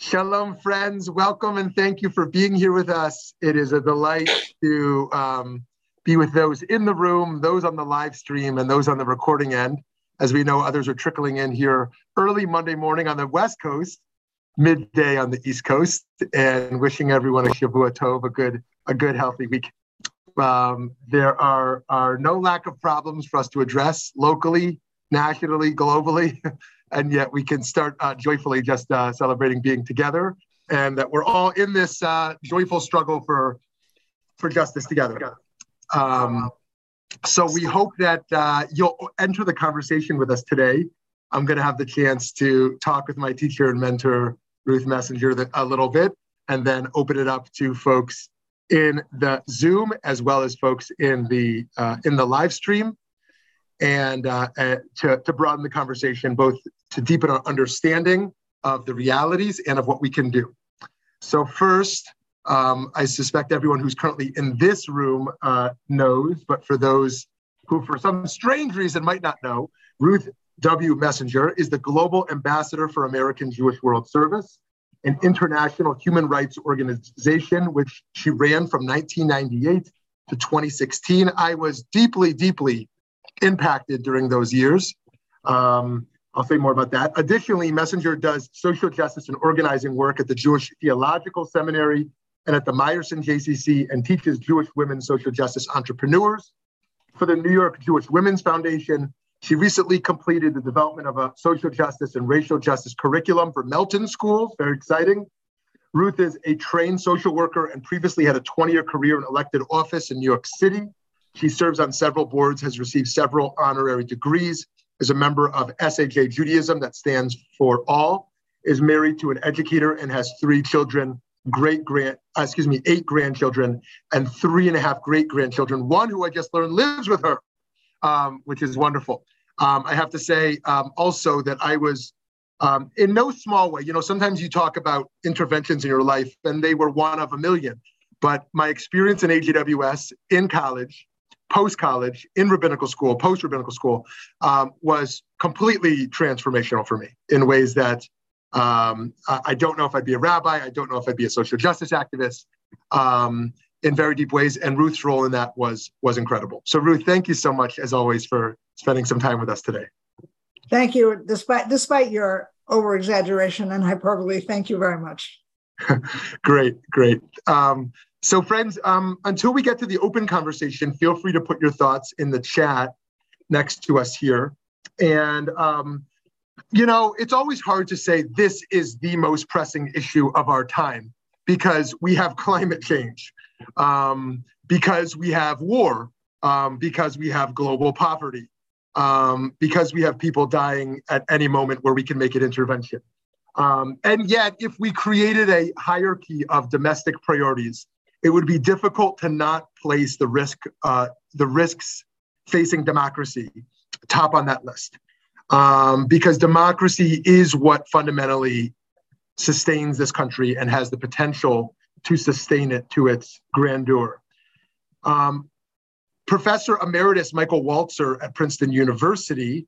Shalom, friends. Welcome and thank you for being here with us. It is a delight to um, be with those in the room, those on the live stream, and those on the recording end. As we know, others are trickling in here early Monday morning on the West Coast, midday on the East Coast, and wishing everyone a Shavua Tov, a good, a good, healthy week. Um, there are, are no lack of problems for us to address locally, nationally, globally. and yet we can start uh, joyfully just uh, celebrating being together and that we're all in this uh, joyful struggle for for justice together. Um, so we hope that uh, you'll enter the conversation with us today. I'm going to have the chance to talk with my teacher and mentor Ruth Messinger a little bit, and then open it up to folks in the Zoom as well as folks in the uh, in the live stream and uh, uh, to, to broaden the conversation, both to deepen our understanding of the realities and of what we can do. So, first, um, I suspect everyone who's currently in this room uh, knows, but for those who, for some strange reason, might not know, Ruth W. Messinger is the Global Ambassador for American Jewish World Service, an international human rights organization which she ran from 1998 to 2016. I was deeply, deeply impacted during those years. Um, I'll say more about that. Additionally, Messinger does social justice and organizing work at the Jewish Theological Seminary and at the Meyerson JCC and teaches Jewish women social justice entrepreneurs. For the New York Jewish Women's Foundation, she recently completed the development of a social justice and racial justice curriculum for Melton schools. Very exciting. Ruth is a trained social worker and previously had a 20 year career in elected office in New York City. She serves on several boards, has received several honorary degrees, is a member of SAJ Judaism, that stands for all, is married to an educator and has three children, great grand, uh, excuse me, eight grandchildren, and three and a half great grandchildren. One who I just learned lives with her, um, which is wonderful. Um, I have to say um, also that I was um, in no small way, you know, sometimes you talk about interventions in your life, and they were one of a million. But my experience in AJWS in college post college, in rabbinical school, post rabbinical school, um, was completely transformational for me in ways that um, I don't know if I'd be a rabbi. I don't know if I'd be a social justice activist um, in very deep ways. And Ruth's role in that was was incredible. So Ruth, thank you so much as always for spending some time with us today. Thank you. Despite despite your over exaggeration and hyperbole, thank you very much. great, great. Um, so, friends, um, until we get to the open conversation, feel free to put your thoughts in the chat next to us here. And, um, you know, it's always hard to say this is the most pressing issue of our time because we have climate change, um, because we have war, um, because we have global poverty, um, because we have people dying at any moment where we can make an intervention. Um, and yet, if we created a hierarchy of domestic priorities, it would be difficult to not place the risk, uh, the risks facing democracy top on that list, um, because democracy is what fundamentally sustains this country and has the potential to sustain it to its grandeur. Um, Professor Emeritus Michael Walzer at Princeton University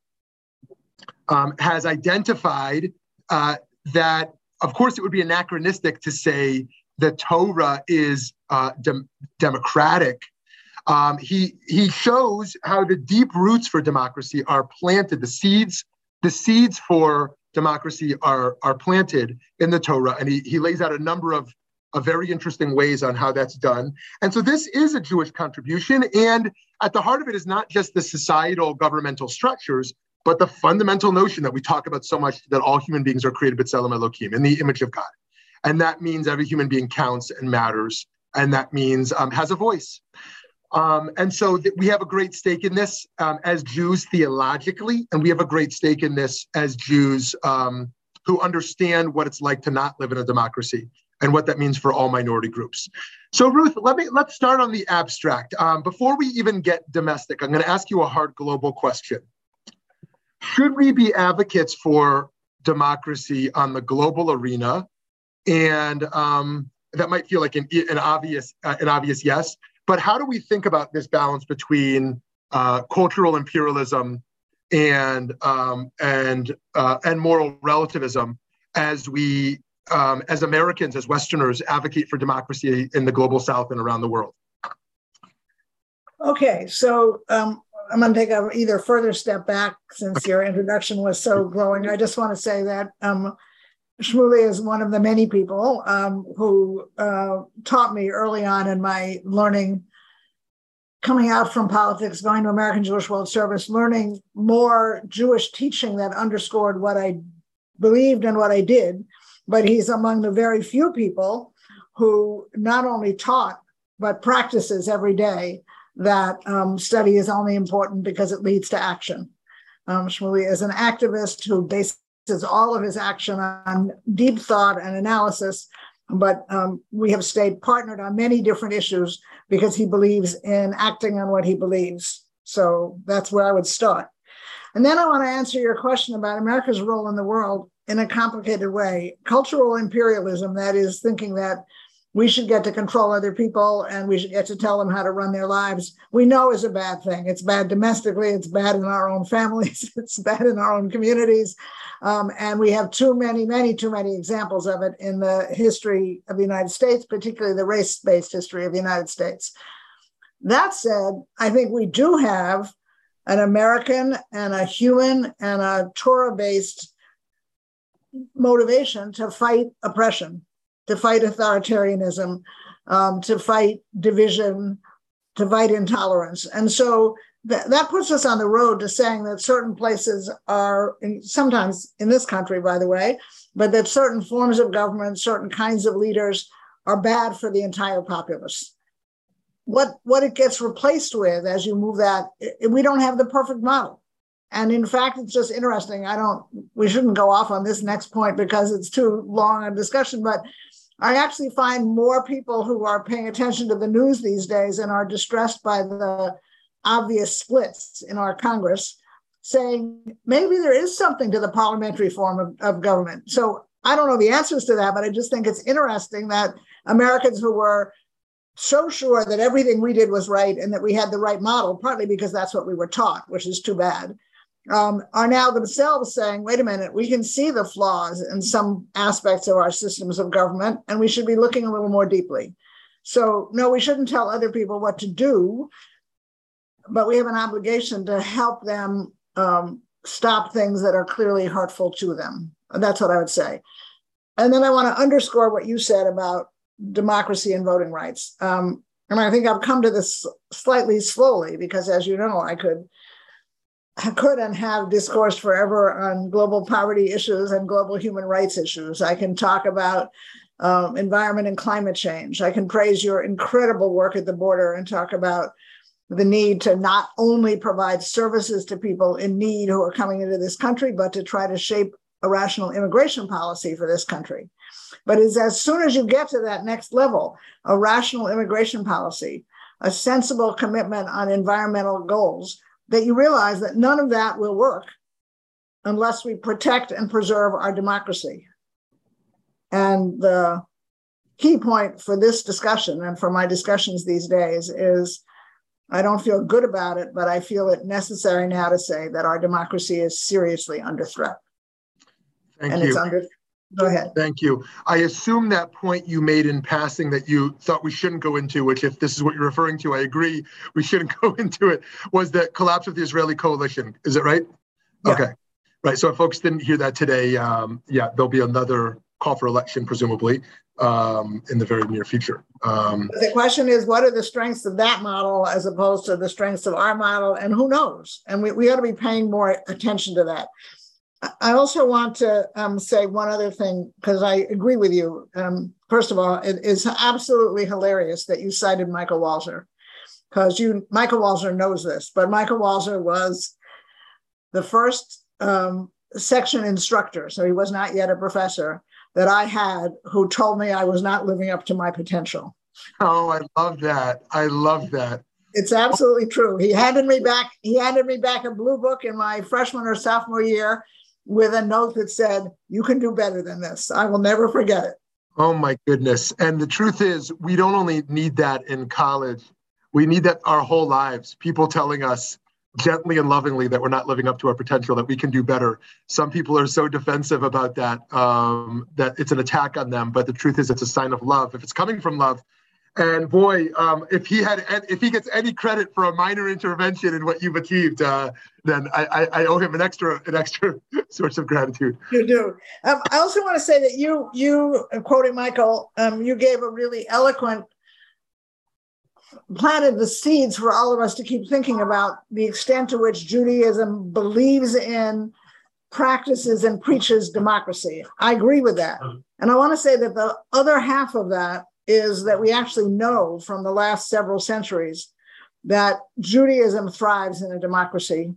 um, has identified uh, that, of course, it would be anachronistic to say the Torah is uh, de- democratic. Um, he he shows how the deep roots for democracy are planted. The seeds, the seeds for democracy are are planted in the Torah, and he he lays out a number of of very interesting ways on how that's done. And so this is a Jewish contribution, and at the heart of it is not just the societal governmental structures, but the fundamental notion that we talk about so much that all human beings are created b'tselem Elohim in the image of God. And that means every human being counts and matters. And that means um, has a voice. Um, and so th- we have a great stake in this um, as Jews theologically, and we have a great stake in this as Jews um, who understand what it's like to not live in a democracy and what that means for all minority groups. So Ruth, let me let's start on the abstract. Um, before we even get domestic, I'm going to ask you a hard global question. Should we be advocates for democracy on the global arena and um, that might feel like an, an obvious uh, an obvious yes. But how do we think about this balance between uh, cultural imperialism and um, and uh, and moral relativism as we um, as Americans, as Westerners, advocate for democracy in the global South and around the world? Okay, so um, I'm going to take a either further step back since your introduction was so glowing. I just want to say that um, Shmuly is one of the many people um, who uh, taught me early on in my learning, coming out from politics, going to American Jewish World Service, learning more Jewish teaching that underscored what I believed and what I did. But he's among the very few people who not only taught, but practices every day that um, study is only important because it leads to action. Um, Shmuly is an activist who bases all of his action on deep thought and analysis, but um, we have stayed partnered on many different issues because he believes in acting on what he believes. So that's where I would start. And then I want to answer your question about America's role in the world in a complicated way. Cultural imperialism, that is, thinking that we should get to control other people and we should get to tell them how to run their lives. We know is a bad thing. It's bad domestically. It's bad in our own families. It's bad in our own communities. Um, and we have too many many too many examples of it in the history of the united states particularly the race-based history of the united states. That said i think we do have an american and a human and a torah-based motivation to fight oppression to fight authoritarianism, um, to fight division, to fight intolerance. And so th- that puts us on the road to saying that certain places are, in, sometimes in this country, by the way, but that certain forms of government, certain kinds of leaders are bad for the entire populace. What, what it gets replaced with as you move that, it, we don't have the perfect model. And in fact, it's just interesting. I don't, we shouldn't go off on this next point because it's too long a discussion, but I actually find more people who are paying attention to the news these days and are distressed by the obvious splits in our Congress saying maybe there is something to the parliamentary form of, of government. So I don't know the answers to that, but I just think it's interesting that Americans who were so sure that everything we did was right and that we had the right model, partly because that's what we were taught, which is too bad, um, are now themselves saying, wait a minute, we can see the flaws in some aspects of our systems of government, and we should be looking a little more deeply. So, no, we shouldn't tell other people what to do, but we have an obligation to help them um, stop things that are clearly hurtful to them. That's what I would say. And then I want to underscore what you said about democracy and voting rights. Um, and I think I've come to this slightly slowly because, as you know, I could could and have discourse forever on global poverty issues and global human rights issues. I can talk about um, environment and climate change. I can praise your incredible work at the border and talk about the need to not only provide services to people in need who are coming into this country, but to try to shape a rational immigration policy for this country. But it's as soon as you get to that next level, a rational immigration policy, a sensible commitment on environmental goals, that you realize that none of that will work unless we protect and preserve our democracy. And the key point for this discussion and for my discussions these days is I don't feel good about it, but I feel it necessary now to say that our democracy is seriously under threat. Thank and you. it's under Go ahead. Thank you. I assume that point you made in passing that you thought we shouldn't go into, which if this is what you're referring to, I agree, we shouldn't go into it, was the collapse of the Israeli coalition. Is it right? Yeah. Okay. Right. So if folks didn't hear that today, um, yeah, there'll be another call for election, presumably, um, in the very near future. Um, the question is, what are the strengths of that model as opposed to the strengths of our model? And who knows? And we, we ought to be paying more attention to that. I also want to um, say one other thing because I agree with you. Um, first of all, it is absolutely hilarious that you cited Michael Walzer because you Michael Walzer knows this, but Michael Walzer was the first um, section instructor, so he was not yet a professor that I had who told me I was not living up to my potential. Oh, I love that. I love that. It's absolutely true. He handed me back. He handed me back a blue book in my freshman or sophomore year with a note that said, You can do better than this. I will never forget it. Oh my goodness. And the truth is, we don't only need that in college, we need that our whole lives. People telling us, gently and lovingly that we're not living up to our potential, that we can do better. Some people are so defensive about that um, that it's an attack on them. But the truth is, it's a sign of love. If it's coming from love, and boy, um, if he had, if he gets any credit for a minor intervention in what you've achieved, uh, then I, I, I, owe him an extra, an extra source of gratitude. You do. Um, I also want to say that you, you quoting Michael, um, you gave a really eloquent, planted the seeds for all of us to keep thinking about the extent to which Judaism believes in, practices, and preaches democracy. I agree with that, and I want to say that the other half of that is that we actually know from the last several centuries that Judaism thrives in a democracy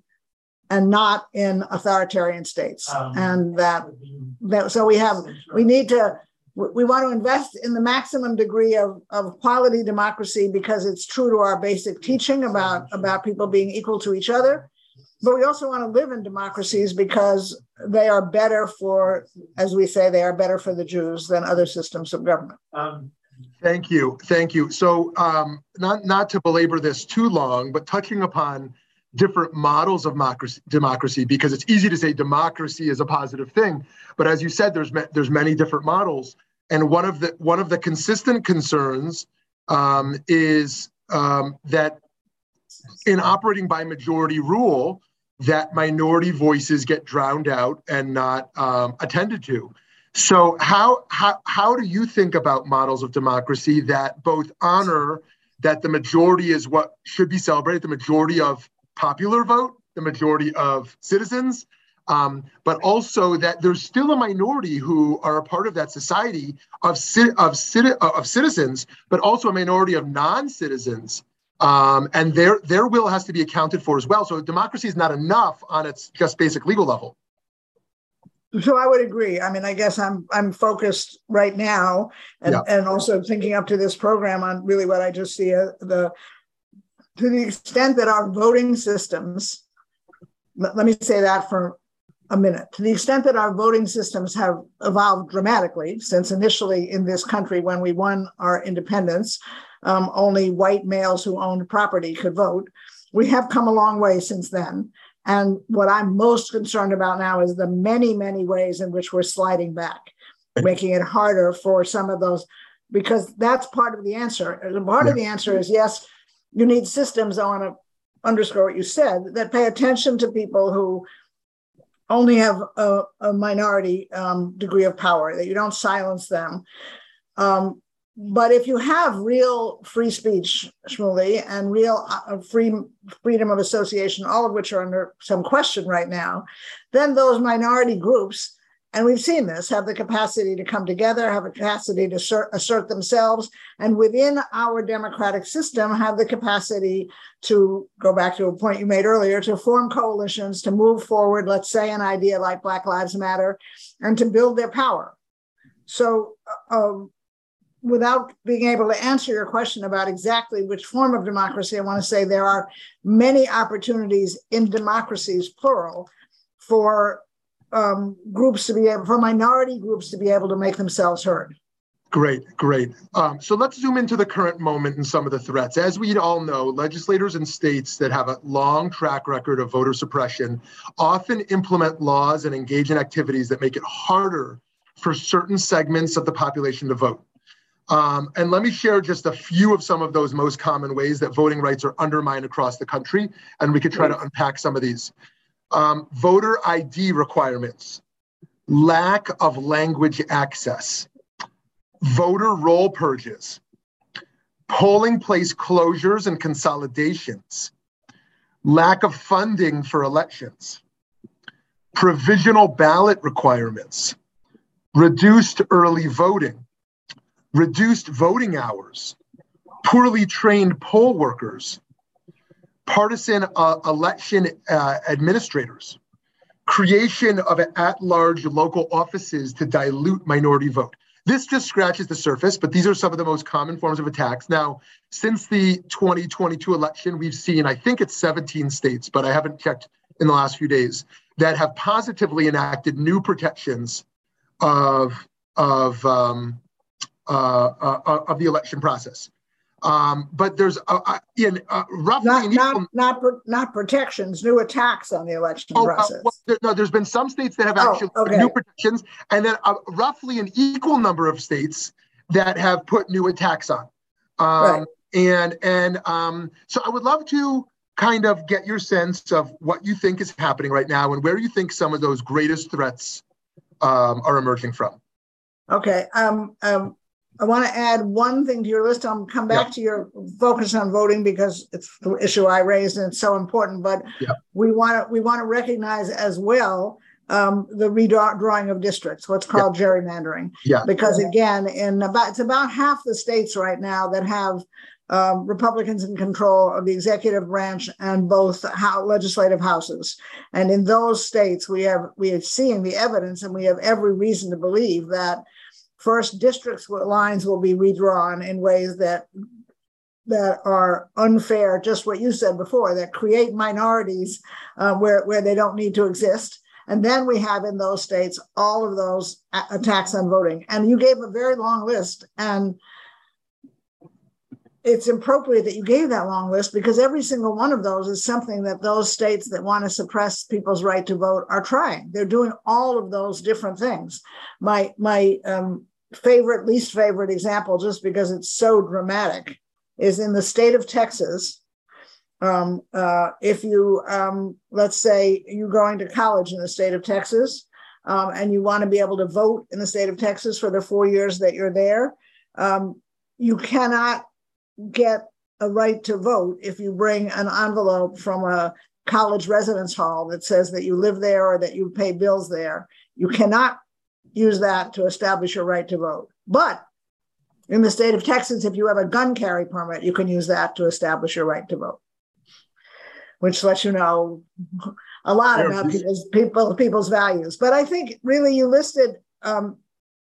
and not in authoritarian states. Um, and that, that, so we have, we need to, we want to invest in the maximum degree of, of quality democracy because it's true to our basic teaching about, about people being equal to each other. But we also want to live in democracies because they are better for, as we say, they are better for the Jews than other systems of government. Um, Thank you, thank you. So, um, not not to belabor this too long, but touching upon different models of democracy, because it's easy to say democracy is a positive thing, but as you said, there's there's many different models, and one of the one of the consistent concerns um, is um, that in operating by majority rule, that minority voices get drowned out and not um, attended to. So how, how, how do you think about models of democracy that both honor that the majority is what should be celebrated, the majority of popular vote, the majority of citizens, um, but also that there's still a minority who are a part of that society of, of, of citizens, but also a minority of non-citizens. Um, and their, their will has to be accounted for as well. So democracy is not enough on its just basic legal level. So I would agree. I mean, I guess I'm I'm focused right now, and, yeah. and also thinking up to this program on really what I just see uh, the to the extent that our voting systems. Let, let me say that for a minute. To the extent that our voting systems have evolved dramatically since initially in this country when we won our independence, um, only white males who owned property could vote. We have come a long way since then. And what I'm most concerned about now is the many, many ways in which we're sliding back, making it harder for some of those, because that's part of the answer. Part yeah. of the answer is yes, you need systems. I want to underscore what you said that pay attention to people who only have a, a minority um, degree of power, that you don't silence them. Um, but if you have real free speech, Shmuly, and real uh, free freedom of association, all of which are under some question right now, then those minority groups, and we've seen this, have the capacity to come together, have a capacity to assert, assert themselves, and within our democratic system, have the capacity to go back to a point you made earlier, to form coalitions, to move forward, let's say, an idea like Black Lives Matter, and to build their power. So, uh, um, without being able to answer your question about exactly which form of democracy, I want to say there are many opportunities in democracies, plural, for um, groups to be able, for minority groups to be able to make themselves heard. Great, great. Um, so let's zoom into the current moment and some of the threats. As we all know, legislators in states that have a long track record of voter suppression often implement laws and engage in activities that make it harder for certain segments of the population to vote. Um, and let me share just a few of some of those most common ways that voting rights are undermined across the country, and we could try to unpack some of these. Um, voter ID requirements, lack of language access, voter roll purges, polling place closures and consolidations, lack of funding for elections, provisional ballot requirements, reduced early voting, reduced voting hours, poorly trained poll workers, partisan uh, election uh, administrators, creation of at large local offices to dilute minority vote. This just scratches the surface, but these are some of the most common forms of attacks. Now, since the 2022 election, we've seen, I think it's 17 states, but I haven't checked in the last few days, that have positively enacted new protections of, of um, of the election process. Um, but there's uh, uh, in uh, roughly not an not equal, not, not protections, new attacks on the election Oh, uh, process. well, there- no, there's been some states that have Oh, actually okay. new protections, and then uh, roughly an equal number of states that have put new attacks on. Um, Right. And and um, so I would love to kind of get your sense of what you think is happening right now and where you think some of those greatest threats um, are emerging from. Okay, um, um, I want to add one thing to your list. I'll come back to your focus on voting because it's the issue I raised and it's so important. But we want to we want to recognize as well um, the redrawing of districts, what's called gerrymandering. Yeah. Because again, in about it's about half the states right now that have um, Republicans in control of the executive branch and both how, legislative houses. And in those states, we have we are seeing the evidence, and we have every reason to believe that first districts lines will be redrawn in ways that that are unfair. Just what you said before, that create minorities uh, where where they don't need to exist. And then we have in those states all of those attacks on voting. And you gave a very long list, and it's appropriate that you gave that long list because every single one of those is something that those states that want to suppress people's right to vote are trying. They're doing all of those different things. My my um, favorite, least favorite example, just because it's so dramatic, is in the state of Texas. Um, uh, if you, um, let's say, you're going to college in the state of Texas, um, and you want to be able to vote in the state of Texas for the four years that you're there, um, you cannot get a right to vote if you bring an envelope from a college residence hall that says that you live there or that you pay bills there. You cannot use that to establish your right to vote. But in the state of Texas, if you have a gun carry permit, you can use that to establish your right to vote, which lets you know a lot Fair about people's people people's values. But I think really you listed um,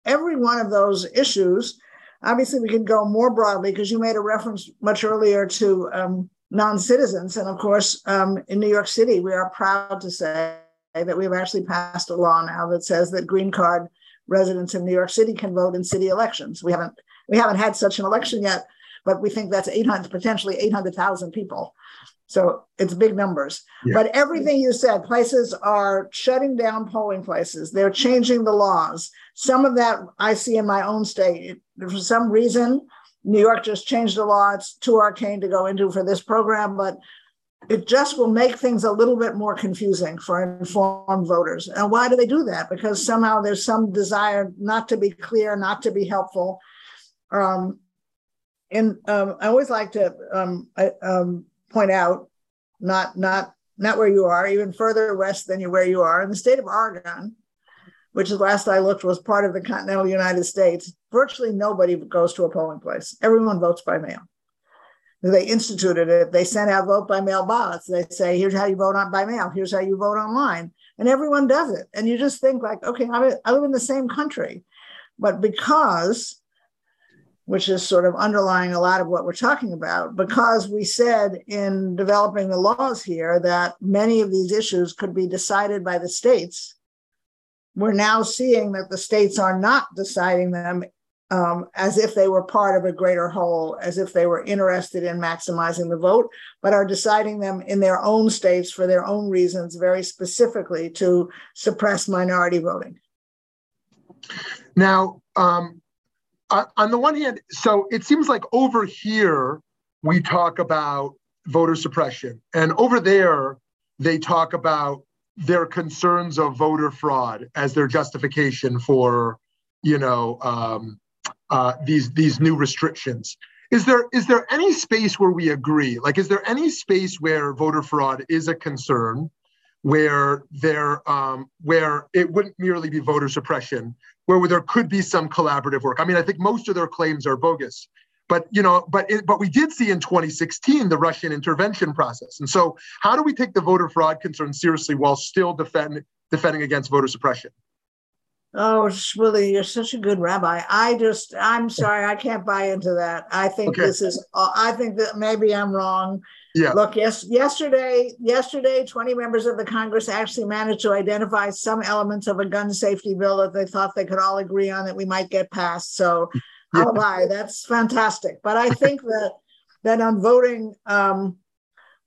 every one of those issues. Obviously, we could go more broadly because you made a reference much earlier to um, non-citizens, and of course, um, in New York City, we are proud to say that we've actually passed a law now that says that green card residents in New York City can vote in city elections. We haven't we haven't had such an election yet, but we think that's 800 potentially 800,000 people. So it's big numbers. Yeah. But everything you said, places are shutting down polling places. They're changing the laws. Some of that I see in my own state. For some reason, New York just changed the law. It's too arcane to go into for this program, but it just will make things a little bit more confusing for informed voters. And why do they do that? Because somehow there's some desire not to be clear, not to be helpful. Um, and um, I always like to um, I, um, point out, not not not where you are, even further west than you where you are in the state of Oregon, which is last I looked was part of the continental United States. Virtually nobody goes to a polling place. Everyone votes by mail they instituted it. They sent out vote by mail ballots. They say, here's how you vote on by mail. Here's how you vote online. And everyone does it. And you just think like, okay, I live in the same country. But because, which is sort of underlying a lot of what we're talking about, because we said in developing the laws here that many of these issues could be decided by the states, we're now seeing that the states are not deciding them um, as if they were part of a greater whole, as if they were interested in maximizing the vote, but are deciding them in their own states for their own reasons, very specifically to suppress minority voting. Now, um, on the one hand, so it seems like over here we talk about voter suppression, and over there they talk about their concerns of voter fraud as their justification for, you know, um, uh, these these new restrictions. Is there is there any space where we agree? Like, is there any space where voter fraud is a concern, where there um, where it wouldn't merely be voter suppression, where there could be some collaborative work? I mean, I think most of their claims are bogus, but you know, but it, but we did see in 2016 the Russian intervention process, and so how do we take the voter fraud concern seriously while still defend defending against voter suppression? Oh, Shmuly, you're such a good rabbi. I just, I'm sorry, I can't buy into that. I think Okay. this is, uh, I think that maybe I'm wrong. Yeah. Look, yes, yesterday, yesterday, 20 members of the Congress actually managed to identify some elements of a gun safety bill that they thought they could all agree on that we might get passed. So Yeah. I'll buy. That's fantastic. But I think that that on voting um,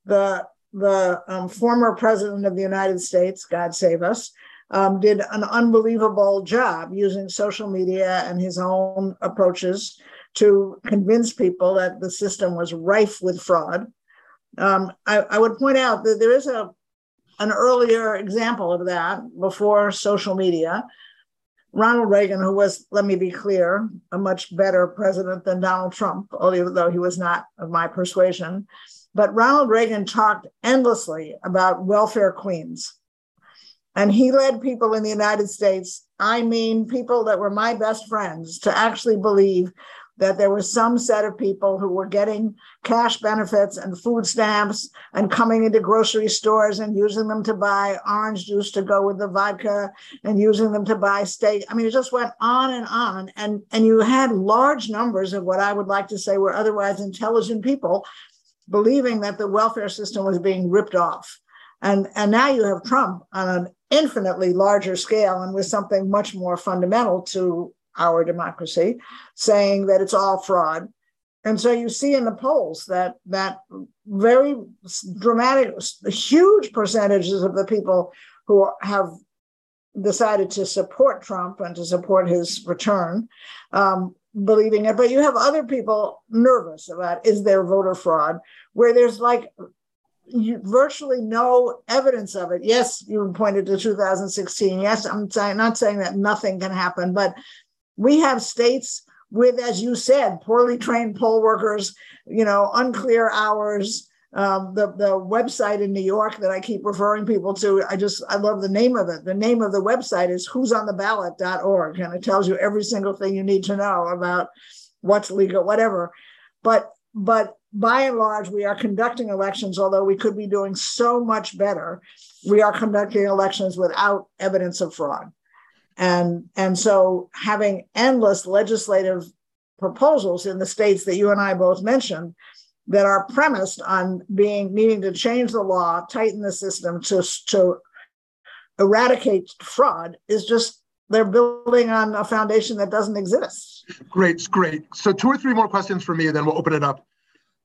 the the um, former president of the United States, God save us, um, did an unbelievable job using social media and his own approaches to convince people that the system was rife with fraud. Um, I, I, would point out that there is a an earlier example of that before social media. Ronald Reagan, who was, let me be clear, a much better president than Donald Trump, although he was not of my persuasion, but Ronald Reagan talked endlessly about welfare queens. And he led people in the United States, I mean, people that were my best friends, to actually believe that there was some set of people who were getting cash benefits and food stamps and coming into grocery stores and using them to buy orange juice to go with the vodka and using them to buy steak. I mean, it just went on and on. And, and you had large numbers of what I would like to say were otherwise intelligent people believing that the welfare system was being ripped off. And, and now you have Trump on an infinitely larger scale and with something much more fundamental to our democracy saying that it's all fraud. And so you see in the polls that that very dramatic, huge percentages of the people who have decided to support Trump and to support his return um, believing it, but you have other people nervous about is there voter fraud, where there's like you, virtually no evidence of it. Yes, you pointed to 2016. Yes, I'm not saying that nothing can happen, but we have states with, as you said, poorly trained poll workers, you know, unclear hours, um, the the website in New York that I keep referring people to. I just I love the name of it. The name of the website is who'sontheballot.org, and it tells you every single thing you need to know about what's legal, whatever. But but by and large, we are conducting elections, although we could be doing so much better. We are conducting elections without evidence of fraud. And, and so having endless legislative proposals in the states that you and I both mentioned that are premised on being needing to change the law, tighten the system to, to eradicate fraud is just they're building on a foundation that doesn't exist. Great, great. So two or three more questions for me, then we'll open it up.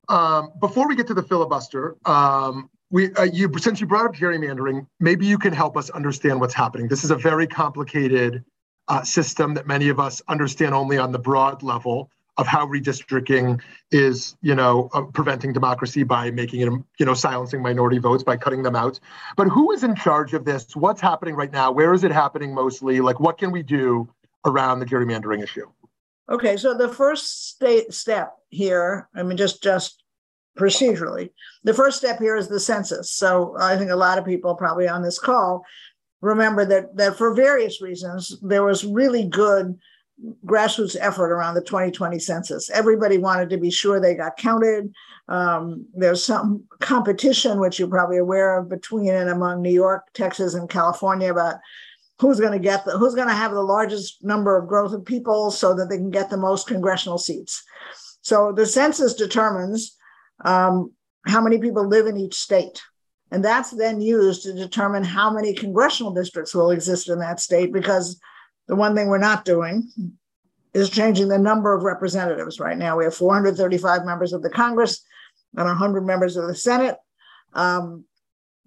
Um, before we get to the filibuster, um, we uh, you since you brought up gerrymandering, maybe you can help us understand what's happening. This is a very complicated uh, system that many of us understand only on the broad level of how redistricting is, you know, uh, preventing democracy by making it, you know, silencing minority votes by cutting them out. But who is in charge of this? What's happening right now? Where is it happening mostly? Like, what can we do around the gerrymandering issue? Okay, so the first state step here, I mean, just just procedurally, the first step here is the census. So I think a lot of people probably on this call remember that that for various reasons there was really good grassroots effort around the 2020 census. Everybody wanted to be sure they got counted. Um, there's some competition, which you're probably aware of, between and among New York, Texas, and California about who's going to get the who's going to have the largest number of growth of people so that they can get the most congressional seats. So the census determines um, how many people live in each state. And that's then used to determine how many congressional districts will exist in that state because the one thing we're not doing is changing the number of representatives. Right now, we have 435 members of the Congress and 100 members of the Senate. Um,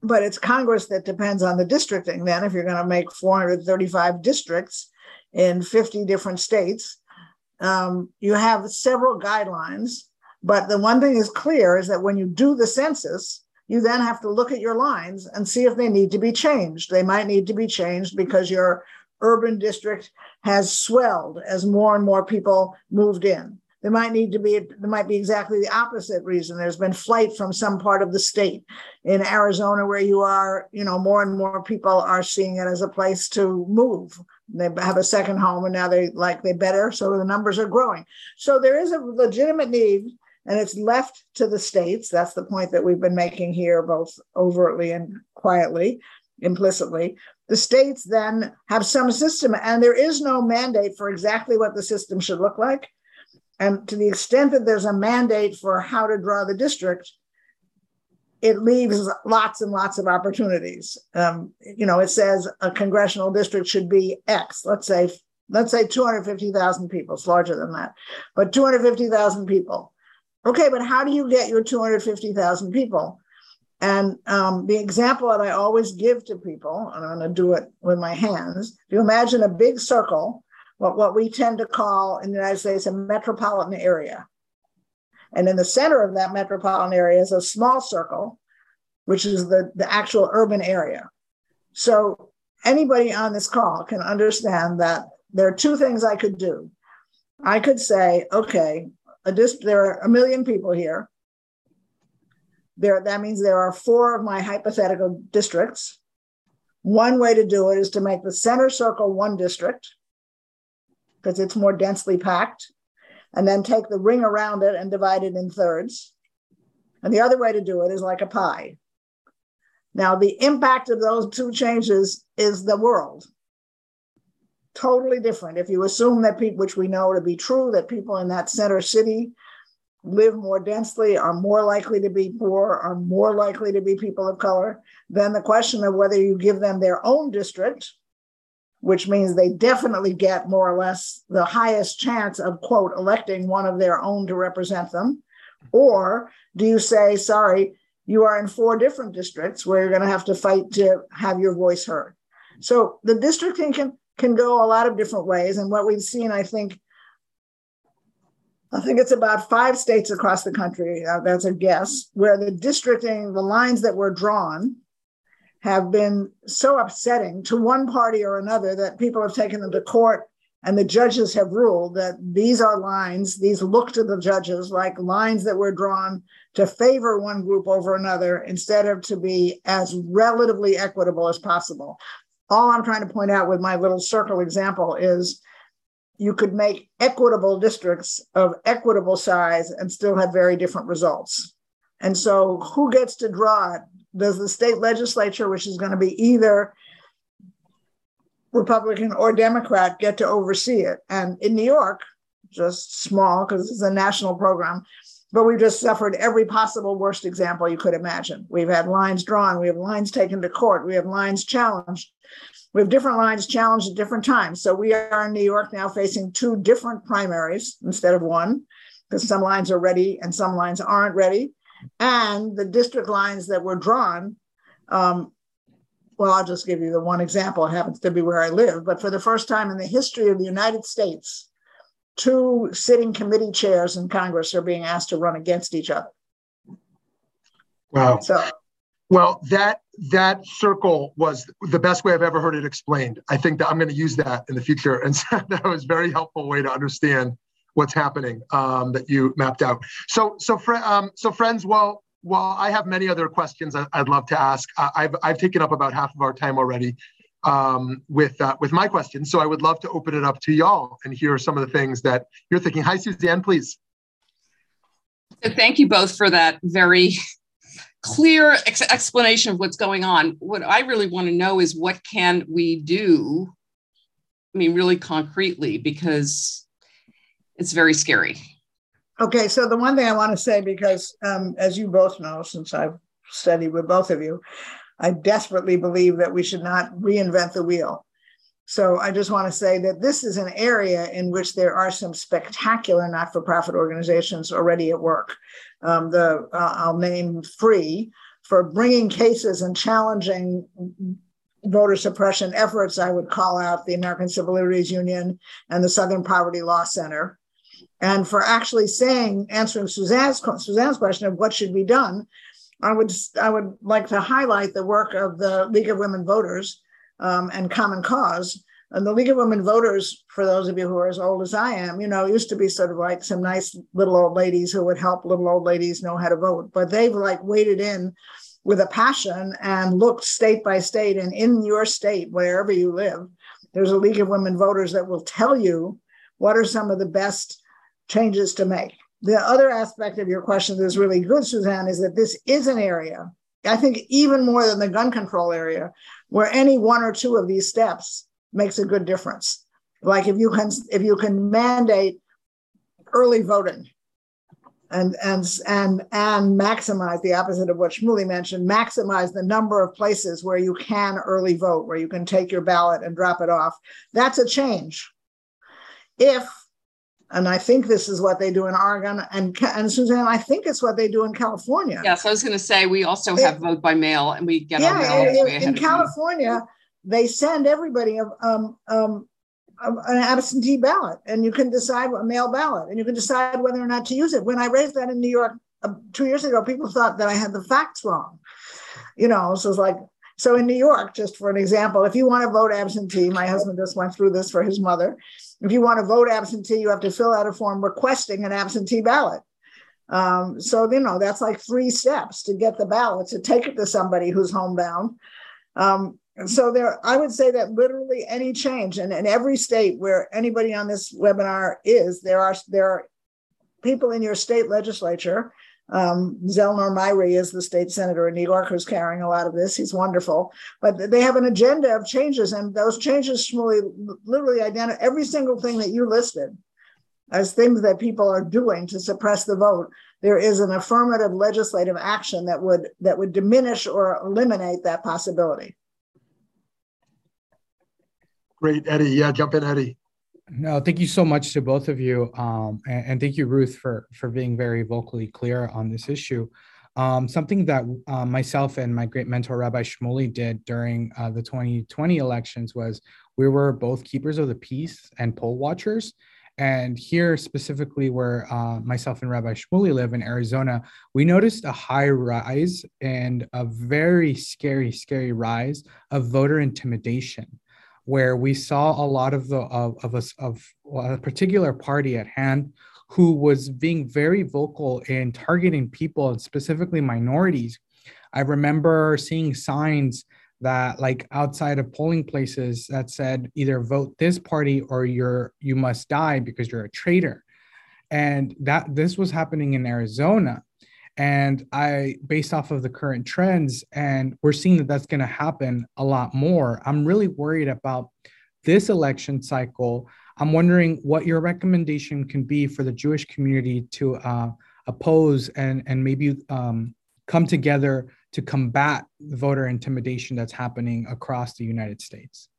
but it's Congress that depends on the districting. Then, if you're going to make 435 districts in 50 different states, um, you have several guidelines. But the one thing is clear is that when you do the census, you then have to look at your lines and see if they need to be changed. They might need to be changed because your urban district has swelled as more and more people moved in. There might need to be, there might be exactly the opposite reason. There's been flight from some part of the state. In Arizona, where you are, you know, more and more people are seeing it as a place to move. They have a second home and now they like they better, so the numbers are growing. So there is a legitimate need and it's left to the states. That's the point that we've been making here, both overtly and quietly, implicitly, the states then have some system, and there is no mandate for exactly what the system should look like. And to the extent that there's a mandate for how to draw the district, it leaves lots and lots of opportunities. Um, you know, it says a congressional district should be X. Let's say, let's say 250,000 people. It's larger than that, but 250,000 people. Okay, but how do you get your 250,000 people? And um, the example that I always give to people, and I'm going to do it with my hands. If you imagine a big circle, what, what we tend to call in the United States a metropolitan area. And in the center of that metropolitan area is a small circle, which is the, the actual urban area. So anybody on this call can understand that there are two things I could do. I could say, okay, there are a million people here. There, that means there are four of my hypothetical districts. One way to do it is to make the center circle one district because it's more densely packed, and then take the ring around it and divide it in thirds. And the other way to do it is like a pie. Now, the impact of those two changes is the world. Totally different. If you assume that people, which we know to be true, that people in that center city live more densely, are more likely to be poor, are more likely to be people of color, then the question of whether you give them their own district, which means they definitely get more or less the highest chance of, quote, electing one of their own to represent them? Or do you say, sorry, you are in four different districts where you're going to have to fight to have your voice heard? So the districting can, can go a lot of different ways. And what we've seen, I think, I think it's about five states across the country, uh, that's a guess, where the districting, the lines that were drawn have been so upsetting to one party or another that people have taken them to court and the judges have ruled that these are lines, these look to the judges like lines that were drawn to favor one group over another instead of to be as relatively equitable as possible. All I'm trying to point out with my little circle example is you could make equitable districts of equitable size and still have very different results. And so, who gets to draw it? Does the state legislature, which is going to be either Republican or Democrat, get to oversee it? And in New York, just small because it's a national program, but we've just suffered every possible worst example you could imagine. We've had lines drawn, we have lines taken to court, we have lines challenged. We have different lines challenged at different times. So we are in New York now facing two different primaries instead of one, because some lines are ready and some lines aren't ready. And the district lines that were drawn, um, well, I'll just give you the one example. It happens to be where I live. But for the first time in the history of the United States, two sitting committee chairs in Congress are being asked to run against each other. Wow. So well, that that circle was the best way I've ever heard it explained. I think that I'm going to use that in the future, and so that was a very helpful way to understand what's happening um, that you mapped out. So, so, fr- um, so friends, while while I have many other questions I, would love to ask, I've I've taken up about half of our time already um, with uh, with my questions. So I would love to open it up to y'all and hear some of the things that you're thinking. Hi, Suzanne, please. Thank you both for that very clear ex- explanation of what's going on. What I really want to know is what can we do? I mean, really concretely, because it's very scary. Okay, so the one thing I want to say, because um, as you both know, since I've studied with both of you, I desperately believe that we should not reinvent the wheel. So I just want to say that this is an area in which there are some spectacular not-for-profit organizations already at work um, the uh, I'll name free for bringing cases and challenging voter suppression efforts. I would call out the American Civil Liberties Union and the Southern Poverty Law Center. And for actually saying, answering Suzanne's, Suzanne's question of what should be done, I would I would like to highlight the work of the League of Women Voters um, and Common Cause, and the League of Women Voters, for those of you who are as old as I am, you know, used to be sort of like some nice little old ladies who would help little old ladies know how to vote. But they've like waded in with a passion and looked state by state. And in your state, wherever you live, there's a League of Women Voters that will tell you what are some of the best changes to make. The other aspect of your question that is really good, Suzanne, is that this is an area, I think even more than the gun control area, where any one or two of these steps makes a good difference. Like if you can if you can mandate early voting and and and and maximize the opposite of what Shmuly mentioned, maximize the number of places where you can early vote, where you can take your ballot and drop it off. That's a change. If and I think this is what they do in Oregon. And and Suzanne, I think it's what they do in California. Yes, I was going to say we also have vote by mail, and we get yeah, our in, in California, they send everybody a, um, um, an absentee ballot, and you can decide a mail ballot, and you can decide whether or not to use it. When I raised that in New York uh, two years ago, people thought that I had the facts wrong. You know, so it's like so in New York, just for an example, if you want to vote absentee, my husband just went through this for his mother. If you want to vote absentee, you have to fill out a form requesting an absentee ballot. Um, so, you know, that's like three steps to get the ballot to take it to somebody who's homebound. Um, so there, I would say that literally any change, and in every state where anybody on this webinar is, there are there are people in your state legislature um, Zellnor Myrie is the state senator in New York who's carrying a lot of this. He's wonderful. But they have an agenda of changes, and those changes really literally identify every single thing that you listed as things that people are doing to suppress the vote. There is an affirmative legislative action that would that would diminish or eliminate that possibility. Great, Eddie. Yeah, jump in, Eddie. No, thank you so much to both of you, um, and, and, thank you, Ruth, for for being very vocally clear on this issue. Um, something that uh, myself and my great mentor Rabbi Shmuly did during uh, the 2020 elections was we were both keepers of the peace and poll watchers. And here, specifically where uh, myself and Rabbi Shmuly live in Arizona, we noticed a high rise and a very scary, scary rise of voter intimidation where we saw a lot of the of, of us of a particular party at hand who was being very vocal in targeting people and specifically minorities. I remember seeing signs that like outside of polling places that said either vote this party or you're you must die because you're a traitor. And that this was happening in arizona and i based off of the current trends and we're seeing that that's going to happen a lot more i'm really worried about this election cycle. I'm wondering what your recommendation can be for the jewish community to uh, oppose and and maybe um, come together to combat voter intimidation that's happening across the united states.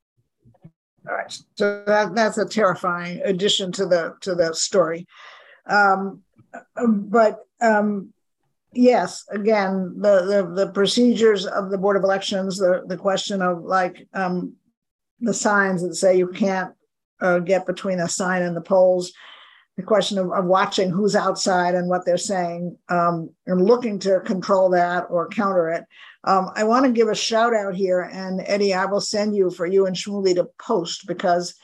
All right. So that, that's a terrifying addition to the to the story. Um, but um, yes, again, the, the, the procedures of the Board of Elections, the, the question of like um, the signs that say you can't uh, get between a sign and the polls, the question of, of watching who's outside and what they're saying, um, and looking to control that or counter it. Um, I want to give a shout out here, and Eddie, I will send you for you and Shmuly to post because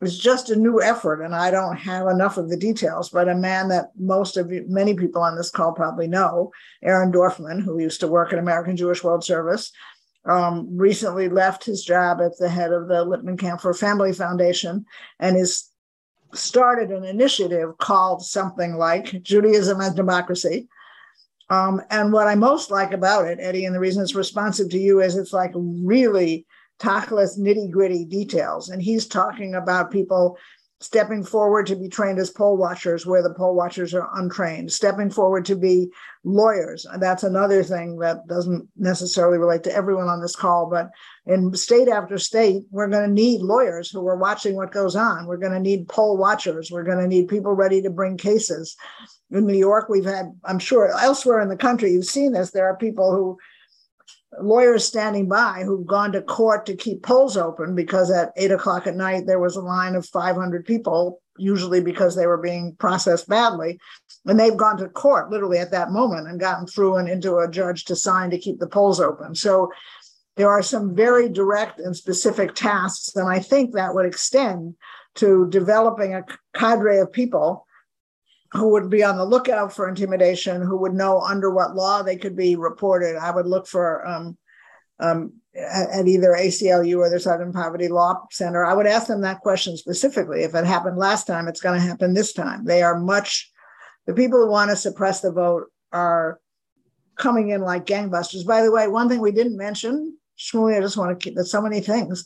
it's just a new effort, and I don't have enough of the details. But a man that most of you, many people on this call probably know, Aaron Dorfman, who used to work at American Jewish World Service, um, recently left his job at the head of the Lippman Kanfer Family Foundation and is started an initiative called something like Judaism and Democracy. Um, and what I most like about it, Eddie, and the reason it's responsive to you is it's like really tachlis nitty gritty details. And he's talking about people stepping forward to be trained as poll watchers where the poll watchers are untrained, stepping forward to be lawyers. That's another thing that doesn't necessarily relate to everyone on this call, but in state after state, we're going to need lawyers who are watching what goes on. We're going to need poll watchers. We're going to need people ready to bring cases. In New York, we've had, I'm sure elsewhere in the country, you've seen this. There are people who lawyers standing by who've gone to court to keep polls open because at eight o'clock at night there was a line of 500 people, usually because they were being processed badly. And they've gone to court literally at that moment and gotten through and into a judge to sign to keep the polls open. So there are some very direct and specific tasks. And I think that would extend to developing a cadre of people who would be on the lookout for intimidation, who would know under what law they could be reported. I would look for um, um, at, either ACLU or the Southern Poverty Law Center. I would ask them that question specifically. If it happened last time, it's going to happen this time. They are much, the people who want to suppress the vote are coming in like gangbusters. By the way, one thing we didn't mention, Shmuly, I just want to keep, there's so many things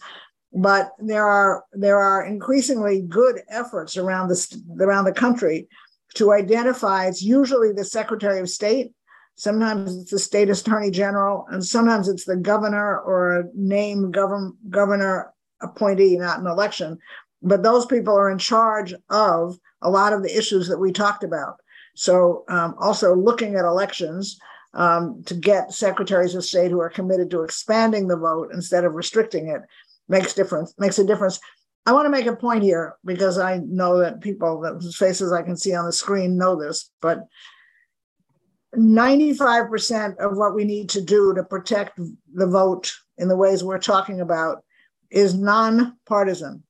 but there are there are increasingly good efforts around the around the country to identify it's usually the Secretary of State, sometimes it's the state attorney general, and sometimes it's the governor or a named governor appointee, not an election. But those people are in charge of a lot of the issues that we talked about. So, um, also looking at elections um, to get secretaries of state who are committed to expanding the vote instead of restricting it makes difference makes a difference. I want to make a point here because I know that people whose faces I can see on the screen know this, but 95% of what we need to do to protect the vote in the ways we're talking about is nonpartisan,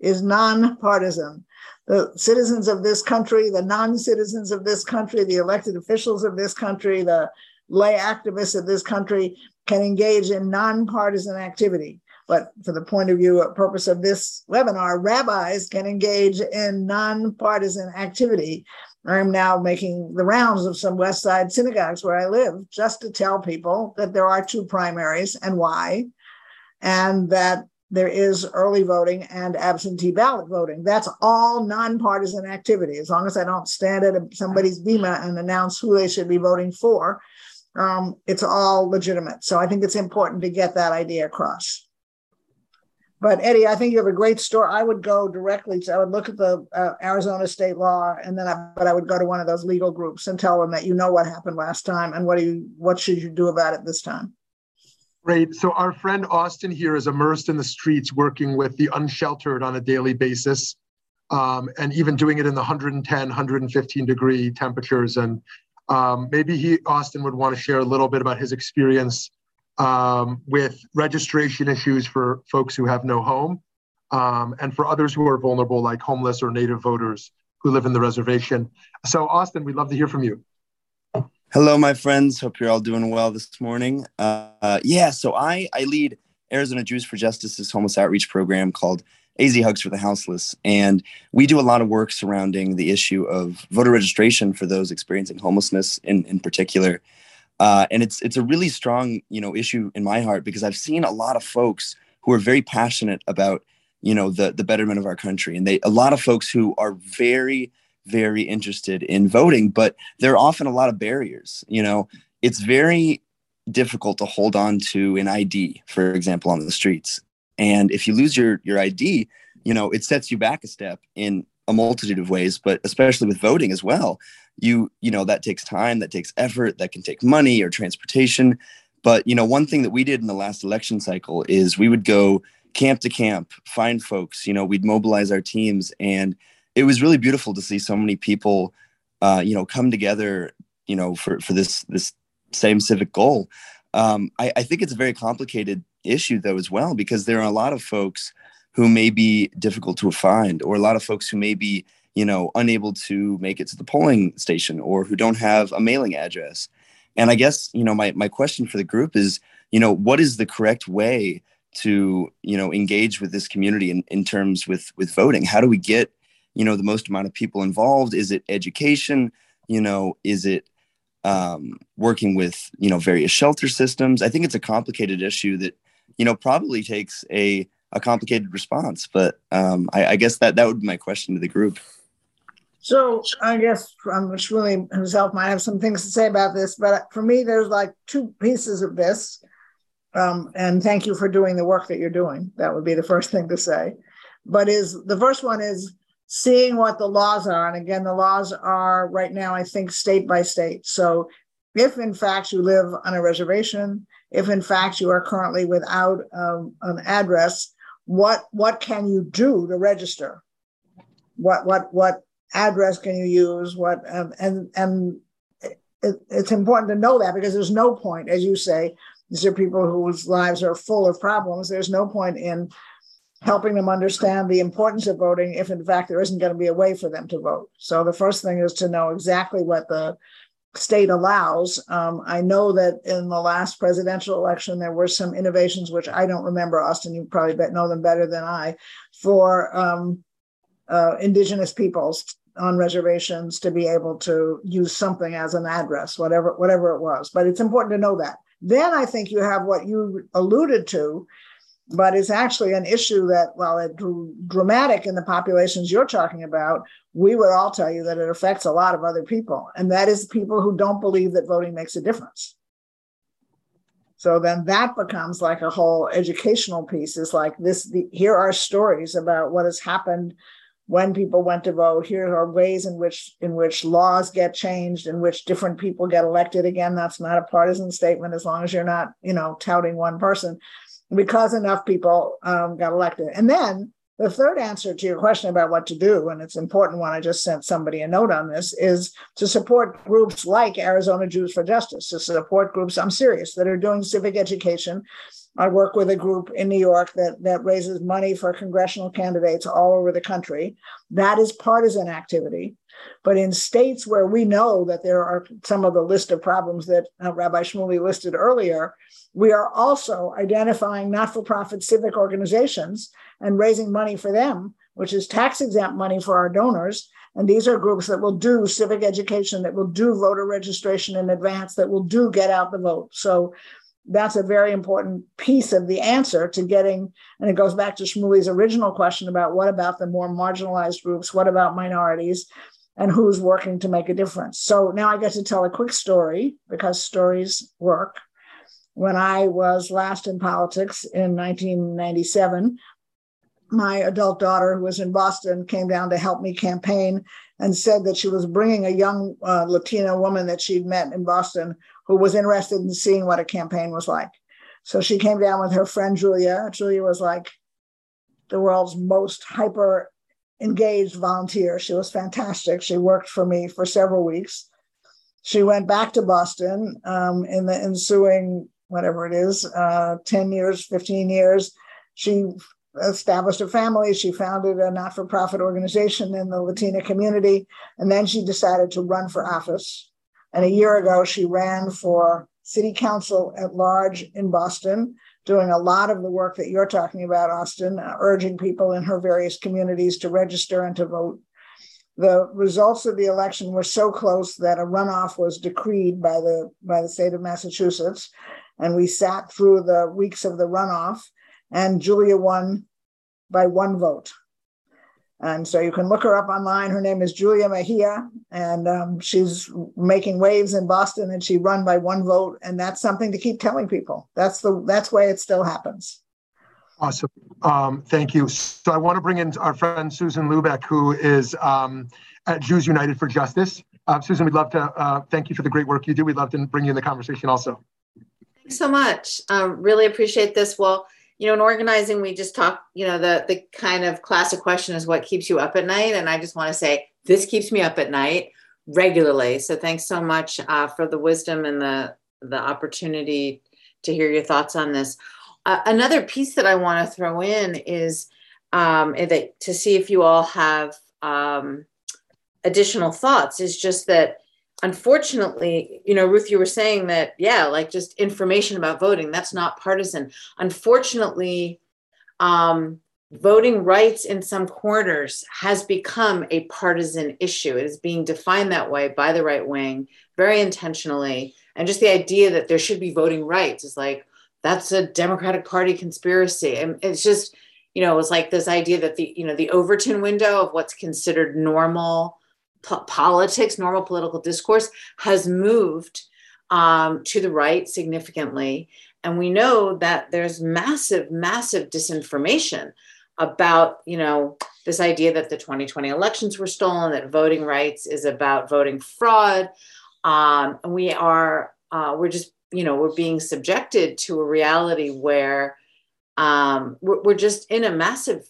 is nonpartisan. The citizens of this country, the non-citizens of this country, the elected officials of this country, the lay activists of this country can engage in nonpartisan activity. But for the point of view, purpose of this webinar, rabbis can engage in nonpartisan activity I'm now making the rounds of some West Side synagogues where I live just to tell people that there are two primaries and why, and that there is early voting and absentee ballot voting. That's all nonpartisan activity. As long as I don't stand at somebody's bima and announce who they should be voting for, um, it's all legitimate. So I think it's important to get that idea across. But Eddie, I think you have a great story. I would go directly to, I would look at the uh, Arizona state law, and then I, but I would go to one of those legal groups and tell them that you know what happened last time, and what do you, what should you do about it this time? Great. So our friend Austin here is immersed in the streets, working with the unsheltered on a daily basis, um, and even doing it in the 110, 115 degree temperatures. And um, maybe he, Austin, would want to share a little bit about his experience um, with registration issues for folks who have no home um, and for others who are vulnerable, like homeless or native voters who live in the reservation. So, Austin, we'd love to hear from you. Hello, my friends. Hope you're all doing well this morning. Uh, yeah, so I, I lead Arizona Jews for Justice's homeless outreach program called AZ Hugs for the Houseless. And we do a lot of work surrounding the issue of voter registration for those experiencing homelessness in, in particular. Uh, and it's it's a really strong you know issue in my heart because I've seen a lot of folks who are very passionate about you know the the betterment of our country, and they a lot of folks who are very very interested in voting, but there are often a lot of barriers. You know, it's very difficult to hold on to an ID, for example, on the streets, and if you lose your your ID, you know it sets you back a step in a multitude of ways, but especially with voting as well you you know that takes time that takes effort that can take money or transportation. But you know one thing that we did in the last election cycle is we would go camp to camp find folks you know we'd mobilize our teams. And it was really beautiful to see so many people uh, you know come together you know for for this this same civic goal. Um, I, I think it's a very complicated issue though as well because there are a lot of folks who may be difficult to find or a lot of folks who may be you know, unable to make it to the polling station or who don't have a mailing address. And I guess, you know, my, my question for the group is, you know, what is the correct way to, you know, engage with this community in, in terms with, with voting? How do we get, you know, the most amount of people involved? Is it education? You know, is it um, working with, you know, various shelter systems? I think it's a complicated issue that, you know, probably takes a, a complicated response, but um, I, I guess that that would be my question to the group. So I guess um, Shmuly himself might have some things to say about this, but for me, there's like two pieces of this. Um, and thank you for doing the work that you're doing. That would be the first thing to say. But is the first one is seeing what the laws are. And again, the laws are right now, I think, state by state. So if in fact you live on a reservation, if in fact you are currently without um, an address, what what can you do to register? What what what address can you use? What um, and and it, it's important to know that because there's no point, as you say, these are people whose lives are full of problems. There's no point in helping them understand the importance of voting if in fact there isn't going to be a way for them to vote. So the first thing is to know exactly what the state allows. Um, I know that in the last presidential election, there were some innovations, which I don't remember, Austin, you probably know them better than I, for um, uh, indigenous peoples on reservations to be able to use something as an address, whatever whatever it was. But it's important to know that. Then I think you have what you alluded to, but it's actually an issue that, while it's dramatic in the populations you're talking about, we would all tell you that it affects a lot of other people, and that is people who don't believe that voting makes a difference. So then that becomes like a whole educational piece. Is like this: the, here are stories about what has happened when people went to vote. Here are ways in which in which laws get changed, in which different people get elected. Again, that's not a partisan statement as long as you're not, you know, touting one person. Because enough people um, got elected, and then the third answer to your question about what to do, and it's important one, I just sent somebody a note on this, is to support groups like Arizona Jews for Justice, to support groups, I'm serious, that are doing civic education. I work with a group in New York that, that raises money for congressional candidates all over the country. That is partisan activity. But in states where we know that there are some of the list of problems that uh, Rabbi Shmuly listed earlier, we are also identifying not for profit civic organizations and raising money for them, which is tax exempt money for our donors. And these are groups that will do civic education, that will do voter registration in advance, that will do get out the vote. So that's a very important piece of the answer to getting, and it goes back to Shmuly's original question about what about the more marginalized groups, what about minorities, and who's working to make a difference. So now I get to tell a quick story because stories work. When I was last in politics in 1997, my adult daughter, who was in Boston, came down to help me campaign and said that she was bringing a young uh, Latina woman that she'd met in Boston who was interested in seeing what a campaign was like. So she came down with her friend Julia. Julia was like the world's most hyper engaged volunteer. She was fantastic. She worked for me for several weeks. She went back to Boston um, in the ensuing, whatever it is, uh, 10 years, 15 years. She established a family. She founded a not for profit organization in the Latina community. And then she decided to run for office. And a year ago, she ran for city council at large in Boston, doing a lot of the work that you're talking about, Austin, uh, urging people in her various communities to register and to vote. The results of the election were so close that a runoff was decreed by the by the state of Massachusetts, and we sat through the weeks of the runoff and Julia won by one vote. And so you can look her up online. Her name is Julia Mejia, and um, she's making waves in Boston, and she won by one vote. And that's something to keep telling people. That's the that's why it still happens. Awesome. Um, thank you. So I want to bring in our friend Susan Lubeck, who is um, at Jews United for Justice. Uh, Susan, we'd love to uh, thank you for the great work you do. We'd love to bring you in the conversation also. Thanks so much. Um, really appreciate this. Well, you know in organizing we just talk you know the the kind of classic question is what keeps you up at night? And i just want to say this keeps me up at night regularly. So thanks so much uh, for the wisdom and the the opportunity to hear your thoughts on this. Uh, another piece that i want to throw in is um, that to see if you all have um, additional thoughts is just that unfortunately, you know, Ruth, you were saying that, yeah, like just information about voting, that's not partisan. Unfortunately, um, voting rights in some corners has become a partisan issue. It is being defined that way by the right wing very intentionally. And just the idea that there should be voting rights is like, that's a Democratic Party conspiracy. And it's just, you know, it was like this idea that the, you know, the Overton window of what's considered normal po- politics, normal political discourse has moved um, to the right significantly. And we know that there's massive, massive disinformation about, you know, this idea that the 2020 elections were stolen, that voting rights is about voting fraud. Um, and we are, uh, we're just, you know, we're being subjected to a reality where um, we're, we're just in a massive,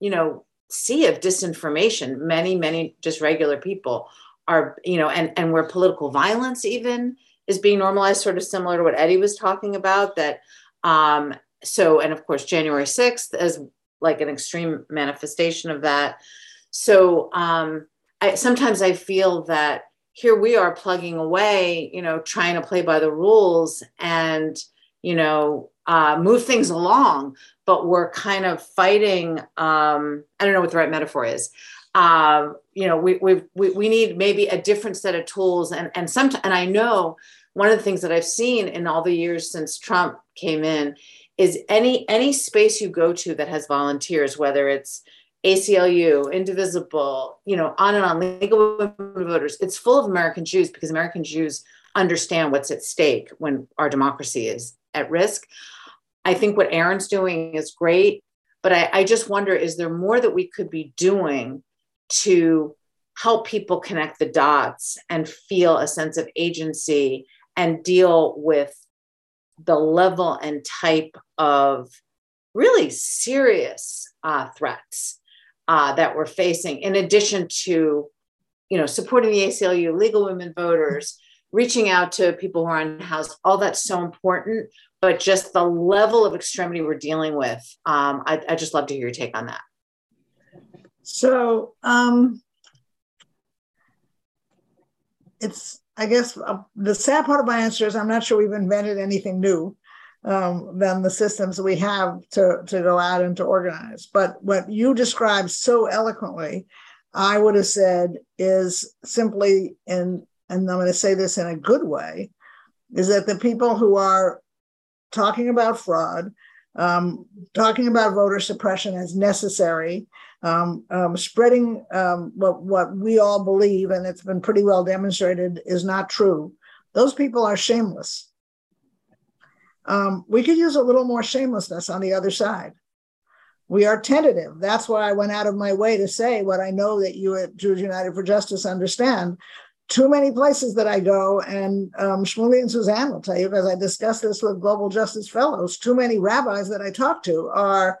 you know, sea of disinformation. Many many just regular people are you know and and where political violence even is being normalized sort of similar to what eddie was talking about that um so and of course january 6th as like an extreme manifestation of that. So um i sometimes i feel that here we are plugging away you know trying to play by the rules and you know uh, move things along but we're kind of fighting um, i don't know what the right metaphor is. Um, you know we, we we need maybe a different set of tools and and some and i know one of the things that i've seen in all the years since trump came in is any any space you go to that has volunteers whether it's aclu indivisible you know on and on legal voters it's full of american jews because american jews understand what's at stake when our democracy is at risk I think what Aaron's doing is great. but I, I just wonder is there more that we could be doing to help people connect the dots and feel a sense of agency and deal with the level and type of really serious uh, threats uh, that we're facing, in addition to, you know, supporting the ACLU, League of Women Voters, reaching out to people who are unhoused, all that's so important. But just the level of extremity we're dealing with, um, I, I just love to hear your take on that. So um, it's, I guess, uh, the sad part of my answer is I'm not sure we've invented anything new um, than the systems we have to, to go out and to organize. But what you described so eloquently, I would have said is simply, in, and I'm going to say this in a good way, is that the people who are talking about fraud, um, talking about voter suppression as necessary, um, um, spreading um, what, what we all believe, and it's been pretty well demonstrated, is not true. Those people are shameless. Um, we could use a little more shamelessness on the other side. We are tentative. That's why I went out of my way to say what I know that you at Jews United for Justice understand. Too many places that I go, and um, Shmuly and Suzanne will tell you, because I discussed this with Global Justice Fellows, too many rabbis that I talk to are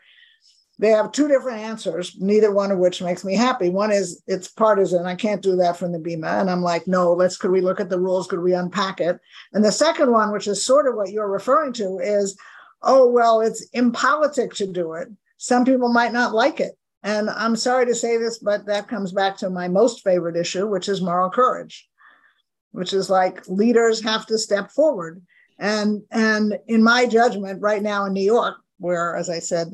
they have two different answers, neither one of which makes me happy. One is it's partisan. I can't do that from the Bima. And I'm like, no, let's could we look at the rules? Could we unpack it? And the second one, which is sort of what you're referring to, is, oh, well, it's impolitic to do it. Some people might not like it. And I'm sorry to say this, but that comes back to my most favorite issue, which is moral courage, which is like leaders have to step forward. And and in my judgment, right now in New York, where, as I said,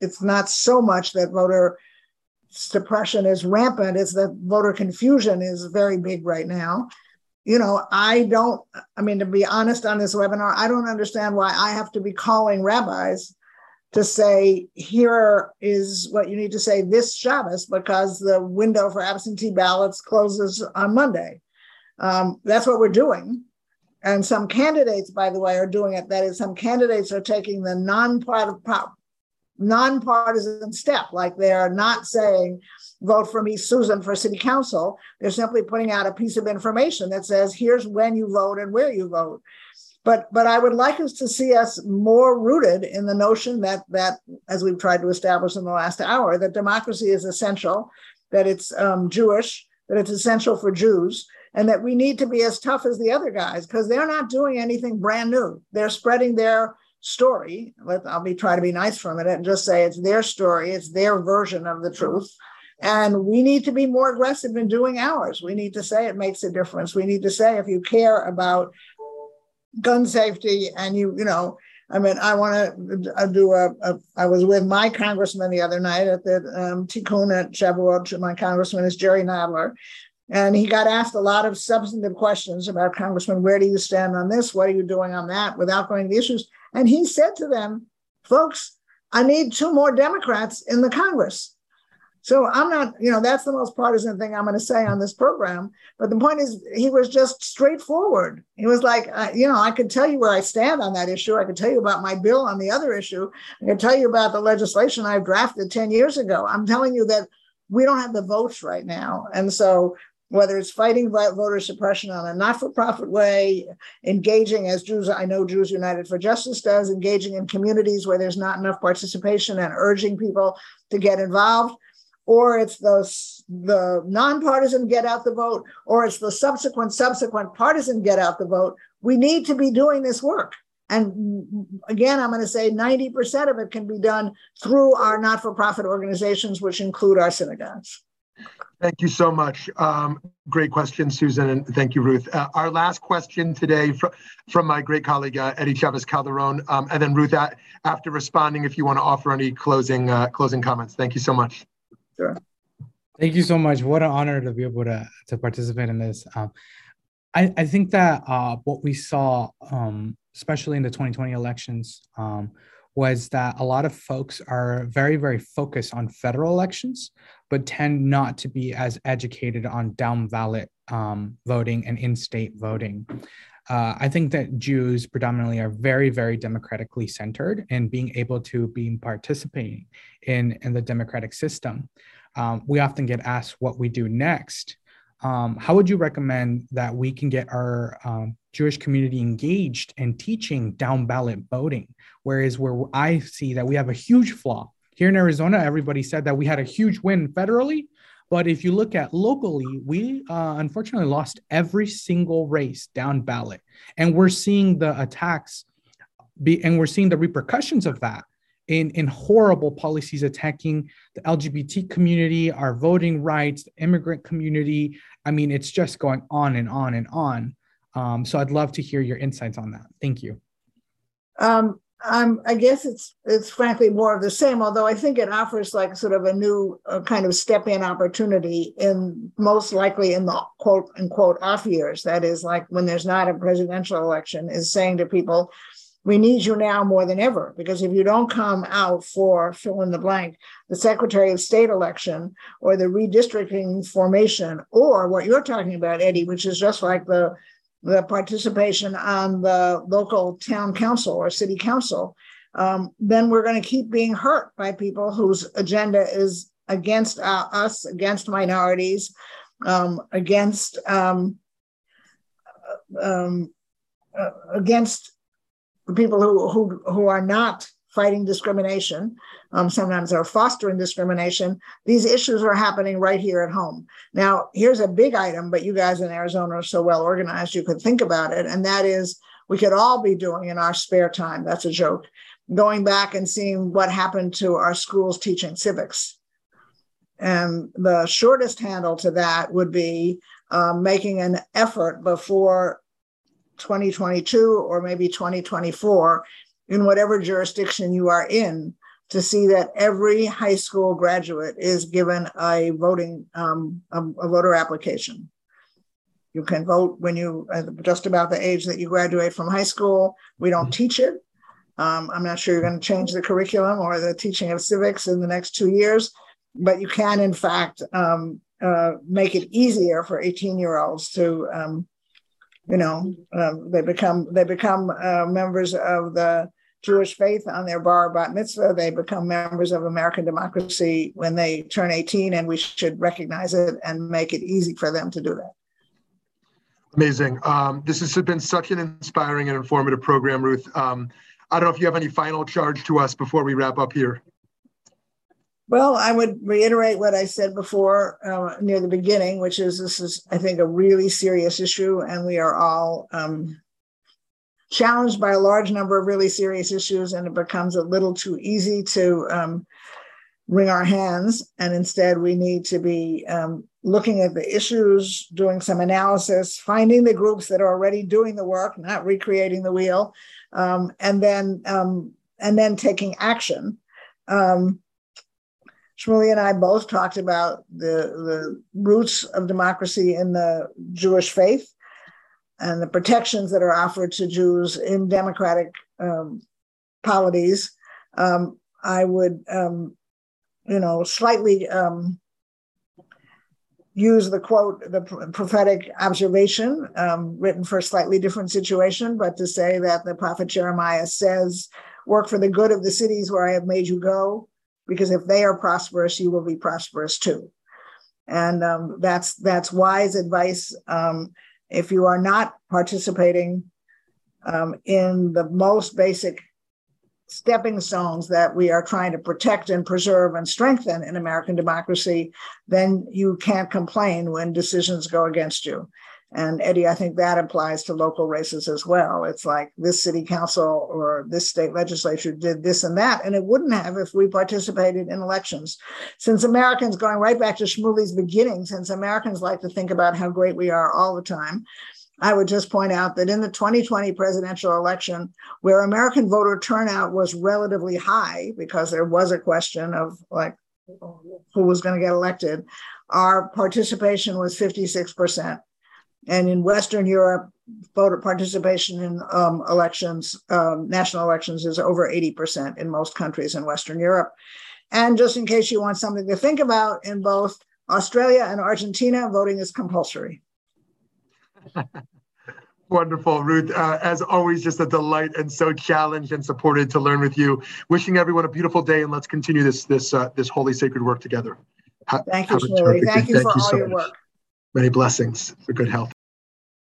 it's not so much that voter suppression is rampant, it's that voter confusion is very big right now. You know, I don't, I mean, to be honest on this webinar, I don't understand why I have to be calling rabbis to say, here is what you need to say this Shabbos because the window for absentee ballots closes on Monday. Um, that's what we're doing. And some candidates, by the way, are doing it. That is, some candidates are taking the non nonpartisan step. Like they're not saying, vote for me, Susan, for city council. They're simply putting out a piece of information that says, here's when you vote and where you vote. But, but I would like us to see us more rooted in the notion that, that, as we've tried to establish in the last hour, that democracy is essential, that it's um, Jewish, that it's essential for Jews, and that we need to be as tough as the other guys because they're not doing anything brand new. They're spreading their story. Let, I'll be try to be nice from it and just say it's their story, it's their version of the truth. And we need to be more aggressive in doing ours. We need to say it makes a difference. We need to say if you care about gun safety and you, you know, I mean, I want to do a, a. I was with my congressman the other night at the um, Tikkun at Shavuot. My congressman is Jerry Nadler, and he got asked a lot of substantive questions about Congressman, where do you stand on this? What are you doing on that? Without going to the issues. And he said to them, folks, I need two more Democrats in the Congress. So I'm not, you know, that's the most partisan thing I'm going to say on this program. But the point is, he was just straightforward. He was like, uh, you know, I could tell you where I stand on that issue. I could tell you about my bill on the other issue. I could tell you about the legislation I've drafted 10 years ago. I'm telling you that we don't have the votes right now. And so whether it's fighting voter suppression on a not-for-profit way, engaging as Jews, I know Jews United for Justice does, engaging in communities where there's not enough participation and urging people to get involved, or it's the, the nonpartisan get out the vote, or it's the subsequent, subsequent partisan get out the vote. We need to be doing this work. And again, I'm going to say 90% of it can be done through our not for profit organizations, which include our synagogues. Thank you so much. Um, great question, Susan, and thank you, Ruth. Uh, our last question today fr from my great colleague, uh, Eddie Chavez Calderon, um, and then Ruth, after responding, if you want to offer any closing uh, closing comments. Thank you so much. Sure. Thank you so much. What an honor to be able to, to participate in this. Um, I, I think that uh, what we saw, um, especially in the 2020 elections, um, was that a lot of folks are very, very focused on federal elections, but tend not to be as educated on down ballot um, voting and in state voting. Uh, I think that Jews predominantly are very, very democratically centered and being able to be participating in, in the democratic system. Um, we often get asked what we do next. Um, how would you recommend that we can get our um, Jewish community engaged in teaching down ballot voting? Whereas where I see that we have a huge flaw here in Arizona, everybody said that we had a huge win federally, but if you look at locally, we uh, unfortunately lost every single race down ballot. And we're seeing the attacks be, and we're seeing the repercussions of that in, in horrible policies attacking the LGBT community, our voting rights, the immigrant community. I mean, it's just going on and on and on. Um, so I'd love to hear your insights on that. Thank you. Um, um, I guess it's it's frankly more of the same. Although I think it offers like sort of a new uh, kind of step in opportunity in most likely in the quote unquote off years. That is like when there's not a presidential election, is saying to people, we need you now more than ever because if you don't come out for fill in the blank, the Secretary of State election or the redistricting formation or what you're talking about, Eddie, which is just like the the participation on the local town council or city council, um, then we're going to keep being hurt by people whose agenda is against uh, us, against minorities, um, against um, um uh, against people who who who are not fighting discrimination, um, sometimes are fostering discrimination. These issues are happening right here at home. Now, here's a big item, but you guys in Arizona are so well organized, you could think about it. And that is, we could all be doing in our spare time. That's a joke. Going back and seeing what happened to our schools teaching civics. And the shortest handle to that would be um, making an effort before 2022 or maybe 2024 in whatever jurisdiction you are in to see that every high school graduate is given a voting um, a, a, voter application. You can vote when you uh, just about the age that you graduate from high school. We don't mm-hmm. teach it. Um, I'm not sure you're going to change the curriculum or the teaching of civics in the next two years, but you can, in fact, um, uh, make it easier for 18 year olds to, um, you know, um, they become they become uh, members of the Jewish faith on their bar bat mitzvah. They become members of American democracy when they turn 18, and we should recognize it and make it easy for them to do that. Amazing. Um, this has been such an inspiring and informative program, Ruth. Um, I don't know if you have any final charge to us before we wrap up here. Well, I would reiterate what I said before uh, near the beginning, which is this is, I think, a really serious issue, and we are all um, challenged by a large number of really serious issues, and it becomes a little too easy to um, wring our hands. And instead, we need to be um, looking at the issues, doing some analysis, finding the groups that are already doing the work, not recreating the wheel, um, and then um, and then taking action. Um, Shmuly and I both talked about the, the roots of democracy in the Jewish faith and the protections that are offered to Jews in democratic um, polities, um, I would, um, you know, slightly um, use the quote, the prophetic observation um, written for a slightly different situation, but to say that the prophet Jeremiah says, Work for the good of the cities where I have made you go, because if they are prosperous, you will be prosperous too. And um, that's that's wise advice. If you are not participating um, in the most basic stepping stones that we are trying to protect and preserve and strengthen in American democracy, then you can't complain when decisions go against you. And Eddie, I think that applies to local races as well. It's like this city council or this state legislature did this and that, and it wouldn't have if we participated in elections. Since Americans, going right back to Shmuly's beginning, since Americans like to think about how great we are all the time, I would just point out that in the 2020 presidential election, where American voter turnout was relatively high because there was a question of like who was going to get elected, our participation was 56%. And in Western Europe, voter participation in um, elections, um, national elections, is over 80% in most countries in Western Europe. And just in case you want something to think about, in both Australia and Argentina, voting is compulsory. Wonderful, Ruth. Uh, as always, just a delight and so challenged and supported to learn with you. Wishing everyone a beautiful day, and let's continue this this uh, this holy sacred work together. Ha- Thank you, Shmuly. Thank you Thank for you all so your much. work. Many blessings for good health.